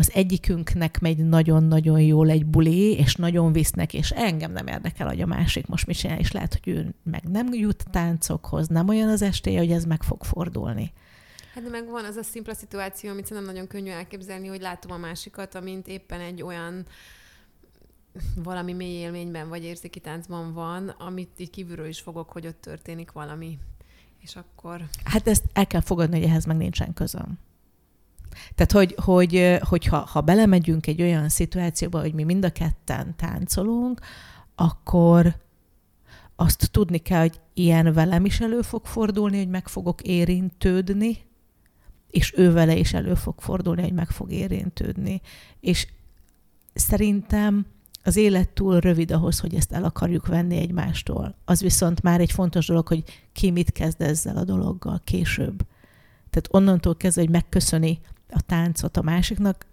az egyikünknek megy nagyon-nagyon jól egy buli, és nagyon visznek, és engem nem érdekel, hogy a másik most mit csinál, és lehet, hogy ő meg nem jut táncokhoz, nem olyan az estéje, hogy ez meg fog fordulni. Hát de meg van az a szimpla szituáció, amit szerintem nagyon könnyű elképzelni, hogy látom a másikat, amint éppen egy olyan valami mély élményben vagy érzéki táncban van, amit így kívülről is fogok, hogy ott történik valami. És akkor... Hát ezt el kell fogadni, hogy ehhez meg nincsen közöm. Tehát, hogy, hogy, hogyha ha belemegyünk egy olyan szituációba, hogy mi mind a ketten táncolunk, akkor azt tudni kell, hogy ilyen velem is elő fog fordulni, hogy meg fogok érintődni, és ő vele is elő fog fordulni, hogy meg fog érintődni. És szerintem az élet túl rövid ahhoz, hogy ezt el akarjuk venni egymástól. Az viszont már egy fontos dolog, hogy ki mit kezd ezzel a dologgal később. Tehát onnantól kezdve, hogy megköszöni a táncot a másiknak,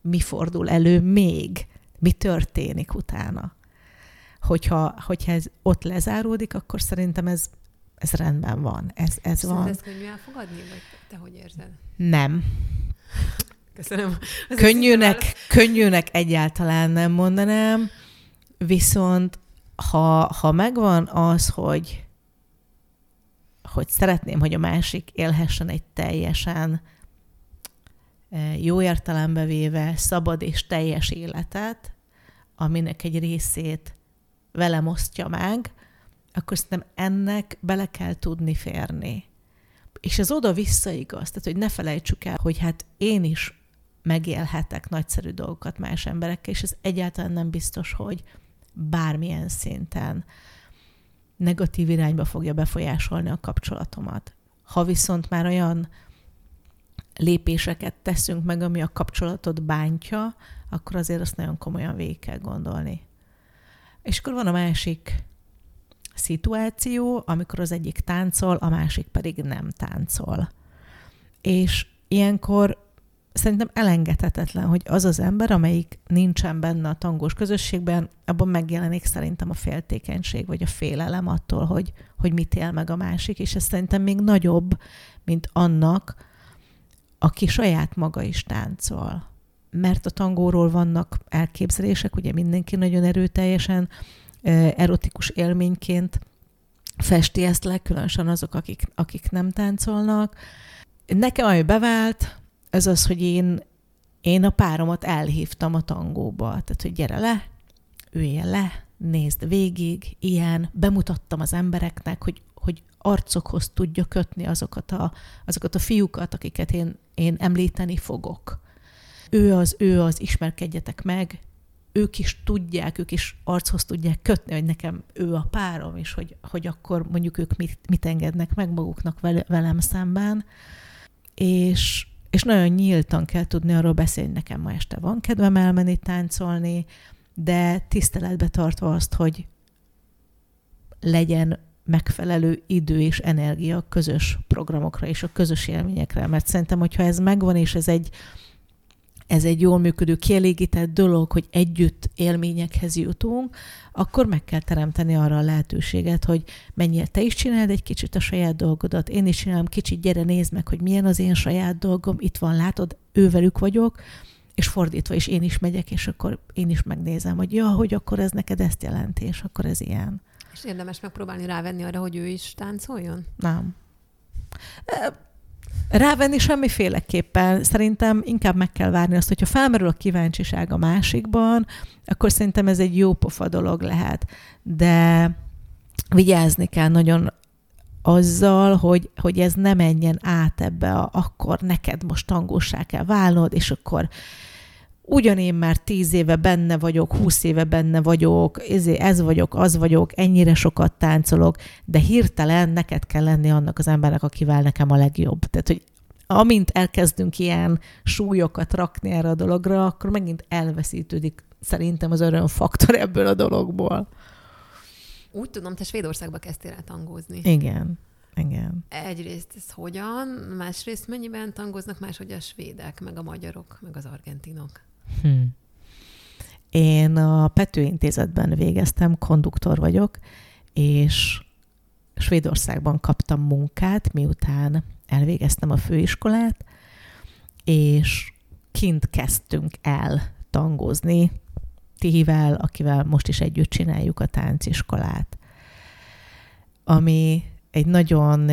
mi fordul elő még, mi történik utána. Hogyha, hogyha ez ott lezáródik, akkor szerintem ez, ez rendben van. Ez, ez van. ezt könnyű elfogadni, vagy te hogy érzed? Nem. Köszönöm. könnyűnek, könnyűnek egyáltalán nem mondanám, viszont ha, ha megvan az, hogy, hogy szeretném, hogy a másik élhessen egy teljesen jó értelembe véve szabad és teljes életet, aminek egy részét velem osztja meg, akkor szerintem ennek bele kell tudni férni. És ez oda-vissza igaz, tehát hogy ne felejtsük el, hogy hát én is megélhetek nagyszerű dolgokat más emberekkel, és ez egyáltalán nem biztos, hogy bármilyen szinten negatív irányba fogja befolyásolni a kapcsolatomat. Ha viszont már olyan lépéseket teszünk meg, ami a kapcsolatot bántja, akkor azért azt nagyon komolyan végig kell gondolni. És akkor van a másik szituáció, amikor az egyik táncol, a másik pedig nem táncol. És ilyenkor szerintem elengedhetetlen, hogy az az ember, amelyik nincsen benne a tangós közösségben, abban megjelenik szerintem a féltékenység, vagy a félelem attól, hogy, hogy mit él meg a másik, és ez szerintem még nagyobb, mint annak, aki saját maga is táncol. Mert a tangóról vannak elképzelések, ugye mindenki nagyon erőteljesen erotikus élményként festi ezt le, különösen azok, akik, akik nem táncolnak. Nekem, ami bevált, ez az, hogy én, én a páromat elhívtam a tangóba. Tehát, hogy gyere le, üljen le, nézd végig, ilyen, bemutattam az embereknek, hogy arcokhoz tudja kötni azokat a, azokat a fiúkat, akiket én, én említeni fogok. Ő az, ő az, ismerkedjetek meg, ők is tudják, ők is archoz tudják kötni, hogy nekem ő a párom, és hogy, hogy akkor mondjuk ők mit, mit engednek meg maguknak velem szemben. És, és nagyon nyíltan kell tudni arról beszélni, nekem ma este van kedvem elmenni táncolni, de tiszteletbe tartva azt, hogy legyen megfelelő idő és energia a közös programokra és a közös élményekre. Mert szerintem, hogyha ez megvan, és ez egy, ez egy jól működő, kielégített dolog, hogy együtt élményekhez jutunk, akkor meg kell teremteni arra a lehetőséget, hogy mennyire te is csináld egy kicsit a saját dolgodat, én is csinálom kicsit, gyere nézd meg, hogy milyen az én saját dolgom, itt van, látod, ővelük vagyok, és fordítva is én is megyek, és akkor én is megnézem, hogy ja, hogy akkor ez neked ezt jelenti, és akkor ez ilyen. És érdemes megpróbálni rávenni arra, hogy ő is táncoljon? Nem. Rávenni semmiféleképpen. Szerintem inkább meg kell várni azt, hogyha felmerül a kíváncsiság a másikban, akkor szerintem ez egy jó pofa dolog lehet. De vigyázni kell nagyon azzal, hogy, hogy ez ne menjen át ebbe a, akkor neked most tangósá kell válnod, és akkor ugyanén már tíz éve benne vagyok, húsz éve benne vagyok, ez vagyok, az vagyok, ennyire sokat táncolok, de hirtelen neked kell lenni annak az embernek, akivel nekem a legjobb. Tehát, hogy amint elkezdünk ilyen súlyokat rakni erre a dologra, akkor megint elveszítődik szerintem az örömfaktor ebből a dologból. Úgy tudom, te Svédországba kezdtél el tangózni. Igen. Igen. Egyrészt ez hogyan, másrészt mennyiben tangoznak máshogy a svédek, meg a magyarok, meg az argentinok? Hm. Én a Pető Intézetben végeztem, konduktor vagyok, és Svédországban kaptam munkát, miután elvégeztem a főiskolát, és kint kezdtünk el tangozni, Tihivel, akivel most is együtt csináljuk a tánciskolát. Ami egy nagyon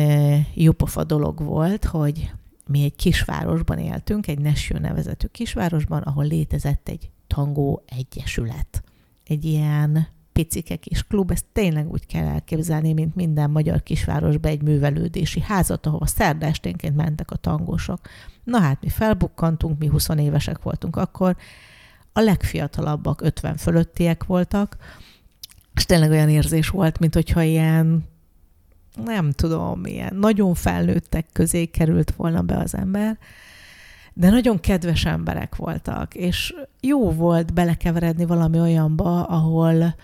jópofa dolog volt, hogy mi egy kisvárosban éltünk, egy Nashville nevezetű kisvárosban, ahol létezett egy tangó egyesület. Egy ilyen picike kis klub, ezt tényleg úgy kell elképzelni, mint minden magyar kisvárosban egy művelődési házat, ahova szerdesténként mentek a tangósok. Na hát mi felbukkantunk, mi 20 évesek voltunk akkor, a legfiatalabbak 50 fölöttiek voltak, és tényleg olyan érzés volt, mint hogyha ilyen, nem tudom, ilyen nagyon felnőttek közé került volna be az ember, de nagyon kedves emberek voltak, és jó volt belekeveredni valami olyanba, ahol,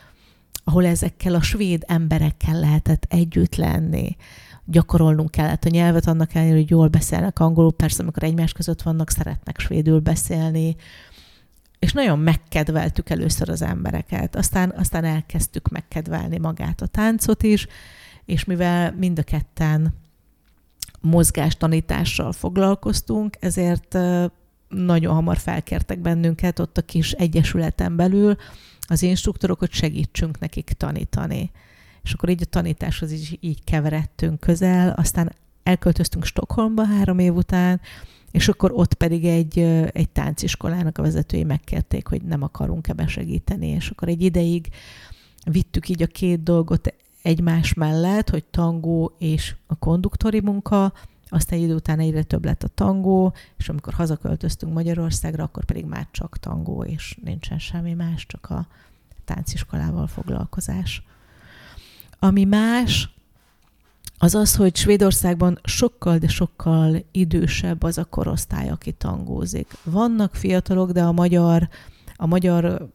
ahol ezekkel a svéd emberekkel lehetett együtt lenni. Gyakorolnunk kellett a nyelvet, annak ellenére, hogy jól beszélnek angolul, persze amikor egymás között vannak, szeretnek svédül beszélni, és nagyon megkedveltük először az embereket, aztán, aztán elkezdtük megkedvelni magát a táncot is, és mivel mind a ketten mozgástanítással foglalkoztunk, ezért nagyon hamar felkértek bennünket ott a kis egyesületen belül az instruktorok, hogy segítsünk nekik tanítani. És akkor így a tanításhoz is így keveredtünk közel, aztán elköltöztünk Stockholmba három év után, és akkor ott pedig egy, egy tánciskolának a vezetői megkérték, hogy nem akarunk-e besegíteni, és akkor egy ideig vittük így a két dolgot egymás mellett, hogy tangó és a konduktori munka, aztán idő után egyre több lett a tangó, és amikor hazaköltöztünk Magyarországra, akkor pedig már csak tangó, és nincsen semmi más, csak a tánciskolával foglalkozás. Ami más, az az, hogy Svédországban sokkal, de sokkal idősebb az a korosztály, aki tangózik. Vannak fiatalok, de a magyar, a magyar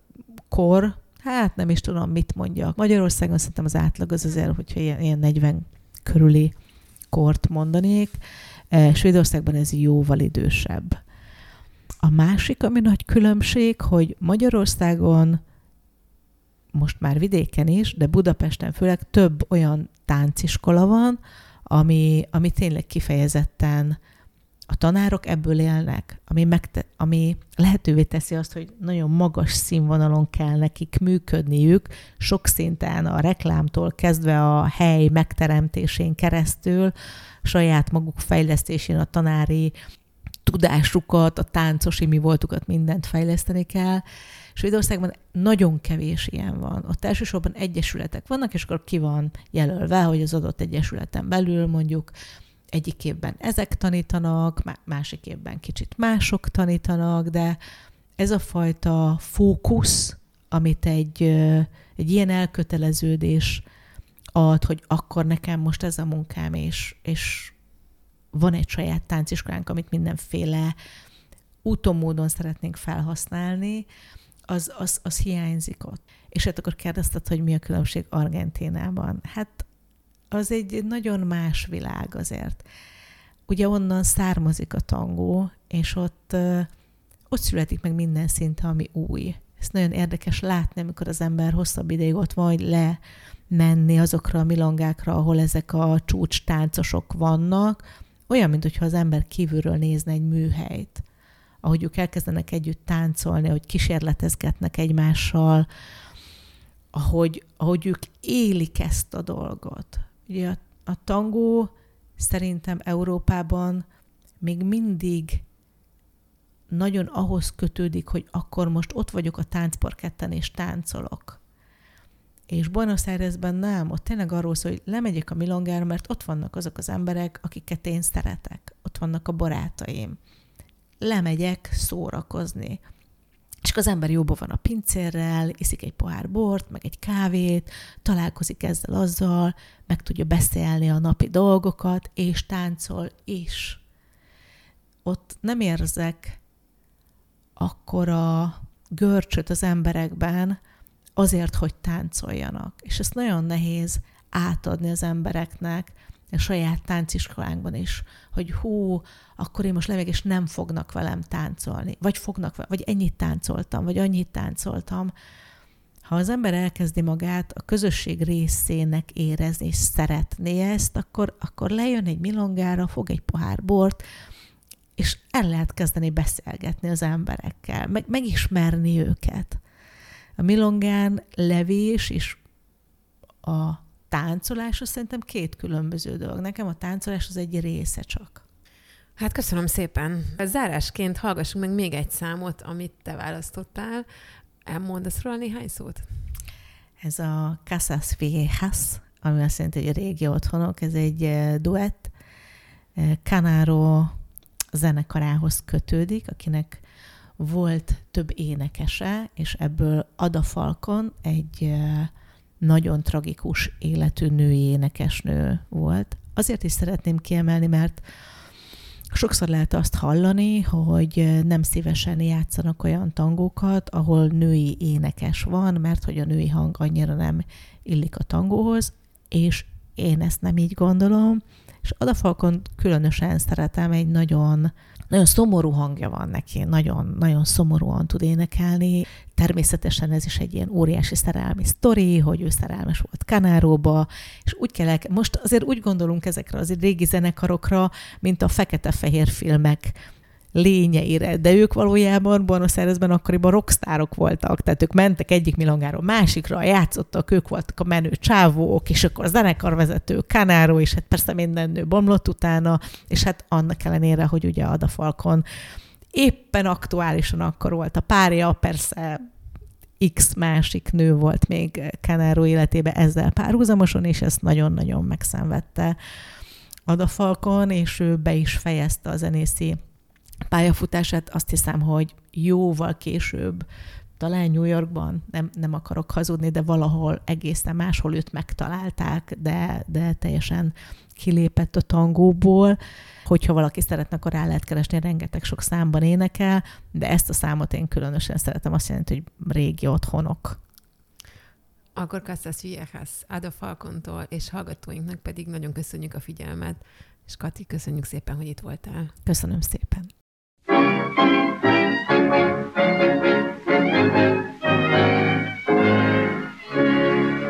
kor, hát nem is tudom, mit mondjak. Magyarországon szerintem az átlag az azért, hogyha ilyen, ilyen 40 körüli kort mondanék. E, Svédországban ez jóval idősebb. A másik, ami nagy különbség, hogy Magyarországon most már vidéken is, de Budapesten főleg több olyan tánciskola van, ami, ami tényleg kifejezetten a tanárok ebből élnek, ami, megte, ami lehetővé teszi azt, hogy nagyon magas színvonalon kell nekik működniük, sok szinten a reklámtól kezdve a hely megteremtésén keresztül, saját maguk fejlesztésén, a tanári tudásukat, a táncosi mi voltukat, mindent fejleszteni kell, Svédországban nagyon kevés ilyen van. Ott elsősorban egyesületek vannak, és akkor ki van jelölve, hogy az adott egyesületen belül mondjuk egyik évben ezek tanítanak, másik évben kicsit mások tanítanak, de ez a fajta fókusz, amit egy, egy ilyen elköteleződés ad, hogy akkor nekem most ez a munkám, és, és van egy saját tánciskolánk, amit mindenféle úton, módon szeretnénk felhasználni, az, az, az hiányzik ott. És hát akkor kérdezted, hogy mi a különbség Argentinában. Hát az egy nagyon más világ azért. Ugye onnan származik a tangó, és ott, ott születik meg minden szinte, ami új. Ez nagyon érdekes látni, amikor az ember hosszabb ideig ott van, hogy le menni azokra a milongákra, ahol ezek a csúcs táncosok vannak, olyan, mintha az ember kívülről nézne egy műhelyt ahogy ők elkezdenek együtt táncolni, ahogy kísérletezgetnek egymással, ahogy, ahogy ők élik ezt a dolgot. Ugye a, a tangó szerintem Európában még mindig nagyon ahhoz kötődik, hogy akkor most ott vagyok a táncparketten és táncolok. És Buenos Airesben nem, ott tényleg arról szól, hogy lemegyek a milongára, mert ott vannak azok az emberek, akiket én szeretek. Ott vannak a barátaim lemegyek szórakozni. És az ember jóban van a pincérrel, iszik egy pohár bort, meg egy kávét, találkozik ezzel azzal, meg tudja beszélni a napi dolgokat, és táncol is. Ott nem érzek akkora görcsöt az emberekben azért, hogy táncoljanak. És ezt nagyon nehéz átadni az embereknek, a saját tánciskolánkban is, hogy hú, akkor én most leveg, és nem fognak velem táncolni, vagy fognak, vagy ennyit táncoltam, vagy annyit táncoltam. Ha az ember elkezdi magát a közösség részének érezni, és szeretné ezt, akkor, akkor lejön egy milongára, fog egy pohár bort, és el lehet kezdeni beszélgetni az emberekkel, meg, megismerni őket. A milongán levés és a táncolás az szerintem két különböző dolog. Nekem a táncolás az egy része csak. Hát köszönöm szépen. Zárásként hallgassunk meg még egy számot, amit te választottál. Elmondasz róla néhány szót? Ez a Casas Viejas, ami azt jelenti, hogy a régi otthonok. Ez egy eh, duett. Eh, Canaro zenekarához kötődik, akinek volt több énekese, és ebből Ada Falkon egy eh, nagyon tragikus életű női énekesnő volt. Azért is szeretném kiemelni, mert sokszor lehet azt hallani, hogy nem szívesen játszanak olyan tangókat, ahol női énekes van, mert hogy a női hang annyira nem illik a tangóhoz, és én ezt nem így gondolom, és Ada Falkon különösen szeretem, egy nagyon nagyon szomorú hangja van neki, nagyon, nagyon szomorúan tud énekelni. Természetesen ez is egy ilyen óriási szerelmi sztori, hogy ő szerelmes volt Kanáróba, és úgy kell, most azért úgy gondolunk ezekre az régi zenekarokra, mint a fekete-fehér filmek lényeire, de ők valójában Buenos Airesben akkoriban rockstárok voltak, tehát ők mentek egyik milongáról másikra, játszottak, ők voltak a menő csávók, és akkor a zenekarvezető Kanáró, és hát persze minden nő bomlott utána, és hát annak ellenére, hogy ugye Ada Falkon éppen aktuálisan akkor volt a párja, persze X másik nő volt még Kanáró életébe ezzel párhuzamosan, és ezt nagyon-nagyon megszenvedte Ada Falkon, és ő be is fejezte a zenészi pályafutását azt hiszem, hogy jóval később, talán New Yorkban, nem, nem akarok hazudni, de valahol egészen máshol őt megtalálták, de, de teljesen kilépett a tangóból. Hogyha valaki szeretne, akkor rá lehet keresni, rengeteg sok számban énekel, de ezt a számot én különösen szeretem, azt jelenti, hogy régi otthonok. Akkor Kassas Viejas, Ada Falkontól és hallgatóinknak pedig nagyon köszönjük a figyelmet, és Kati, köszönjük szépen, hogy itt voltál. Köszönöm szépen.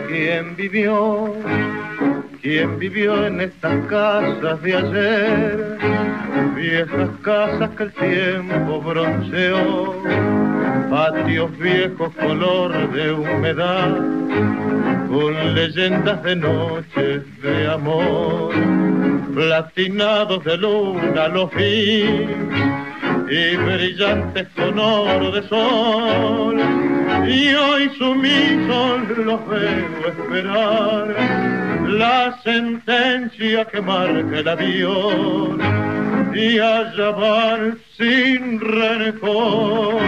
¿Quién vivió? ¿Quién vivió en estas casas de ayer? Viejas casas que el tiempo bronceó, patios viejos color de humedad, con leyendas de noches de amor, platinados de luna los vi y brillantes con oro de sol. Y hoy sumisos los veo esperar la sentencia que marca el avión y allá van sin rencor.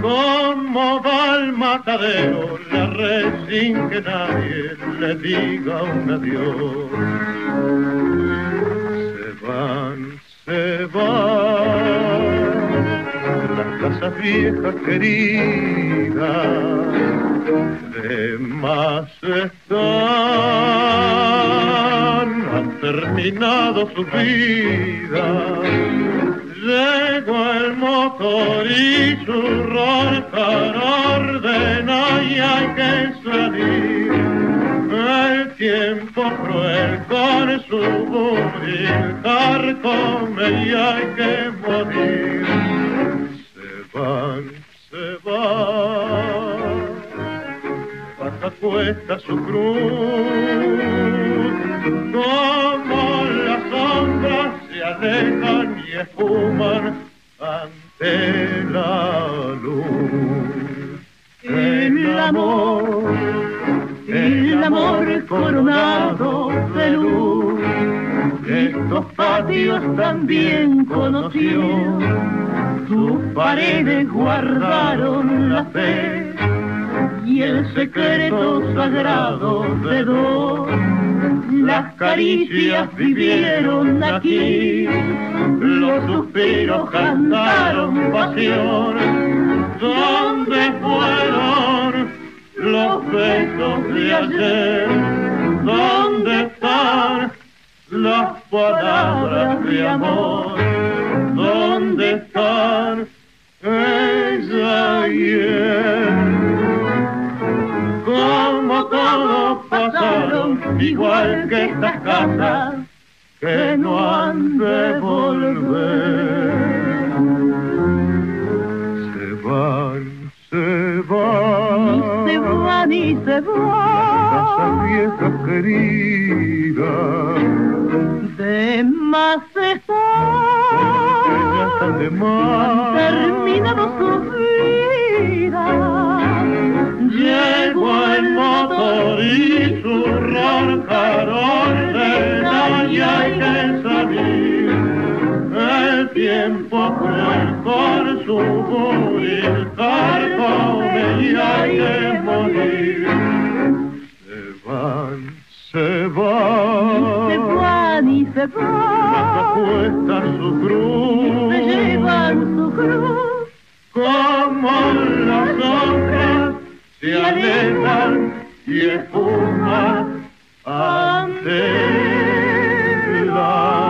Como va al matadero la red sin que nadie le diga un adiós. Se van se va. La casa vieja querida de más están. Han terminado su vida. Llegó el motor y su roncar ordena y hay que salir tiempo cruel con su buril carcome y hay que morir. Se van, se van, baja cuesta su cruz, como las sombras se alejan y esfuman ante la luz. El amor el amor coronado de luz. Estos patios también conoció, sus paredes guardaron la fe y el secreto sagrado de dos. Las caricias vivieron aquí, los suspiros cantaron pasión. ¿Dónde fueron? Los besos de ayer, ¿dónde están las palabras de amor? ¿Dónde están ella y él? Como todos pasaron, igual que estas casas que no han de volver. Se van, se van, llegan y se van. viejas queridas. De más están. De más. Terminado su vida. Llegó el motor y su roncarón de la y del tiempo con su buril carcome y hay que morir. Se van, se van. Se van y se van. puesta su cruz. Se llevan su cruz. como las hojas se alejan y esfuman ante la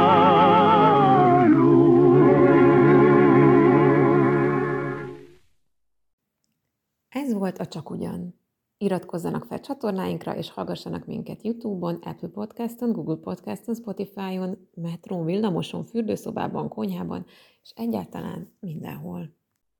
Ez volt a Csak Ugyan. Iratkozzanak fel csatornáinkra, és hallgassanak minket YouTube-on, Apple Podcast-on, Google Podcast-on, Spotify-on, metrón, villamoson, fürdőszobában, konyhában, és egyáltalán mindenhol.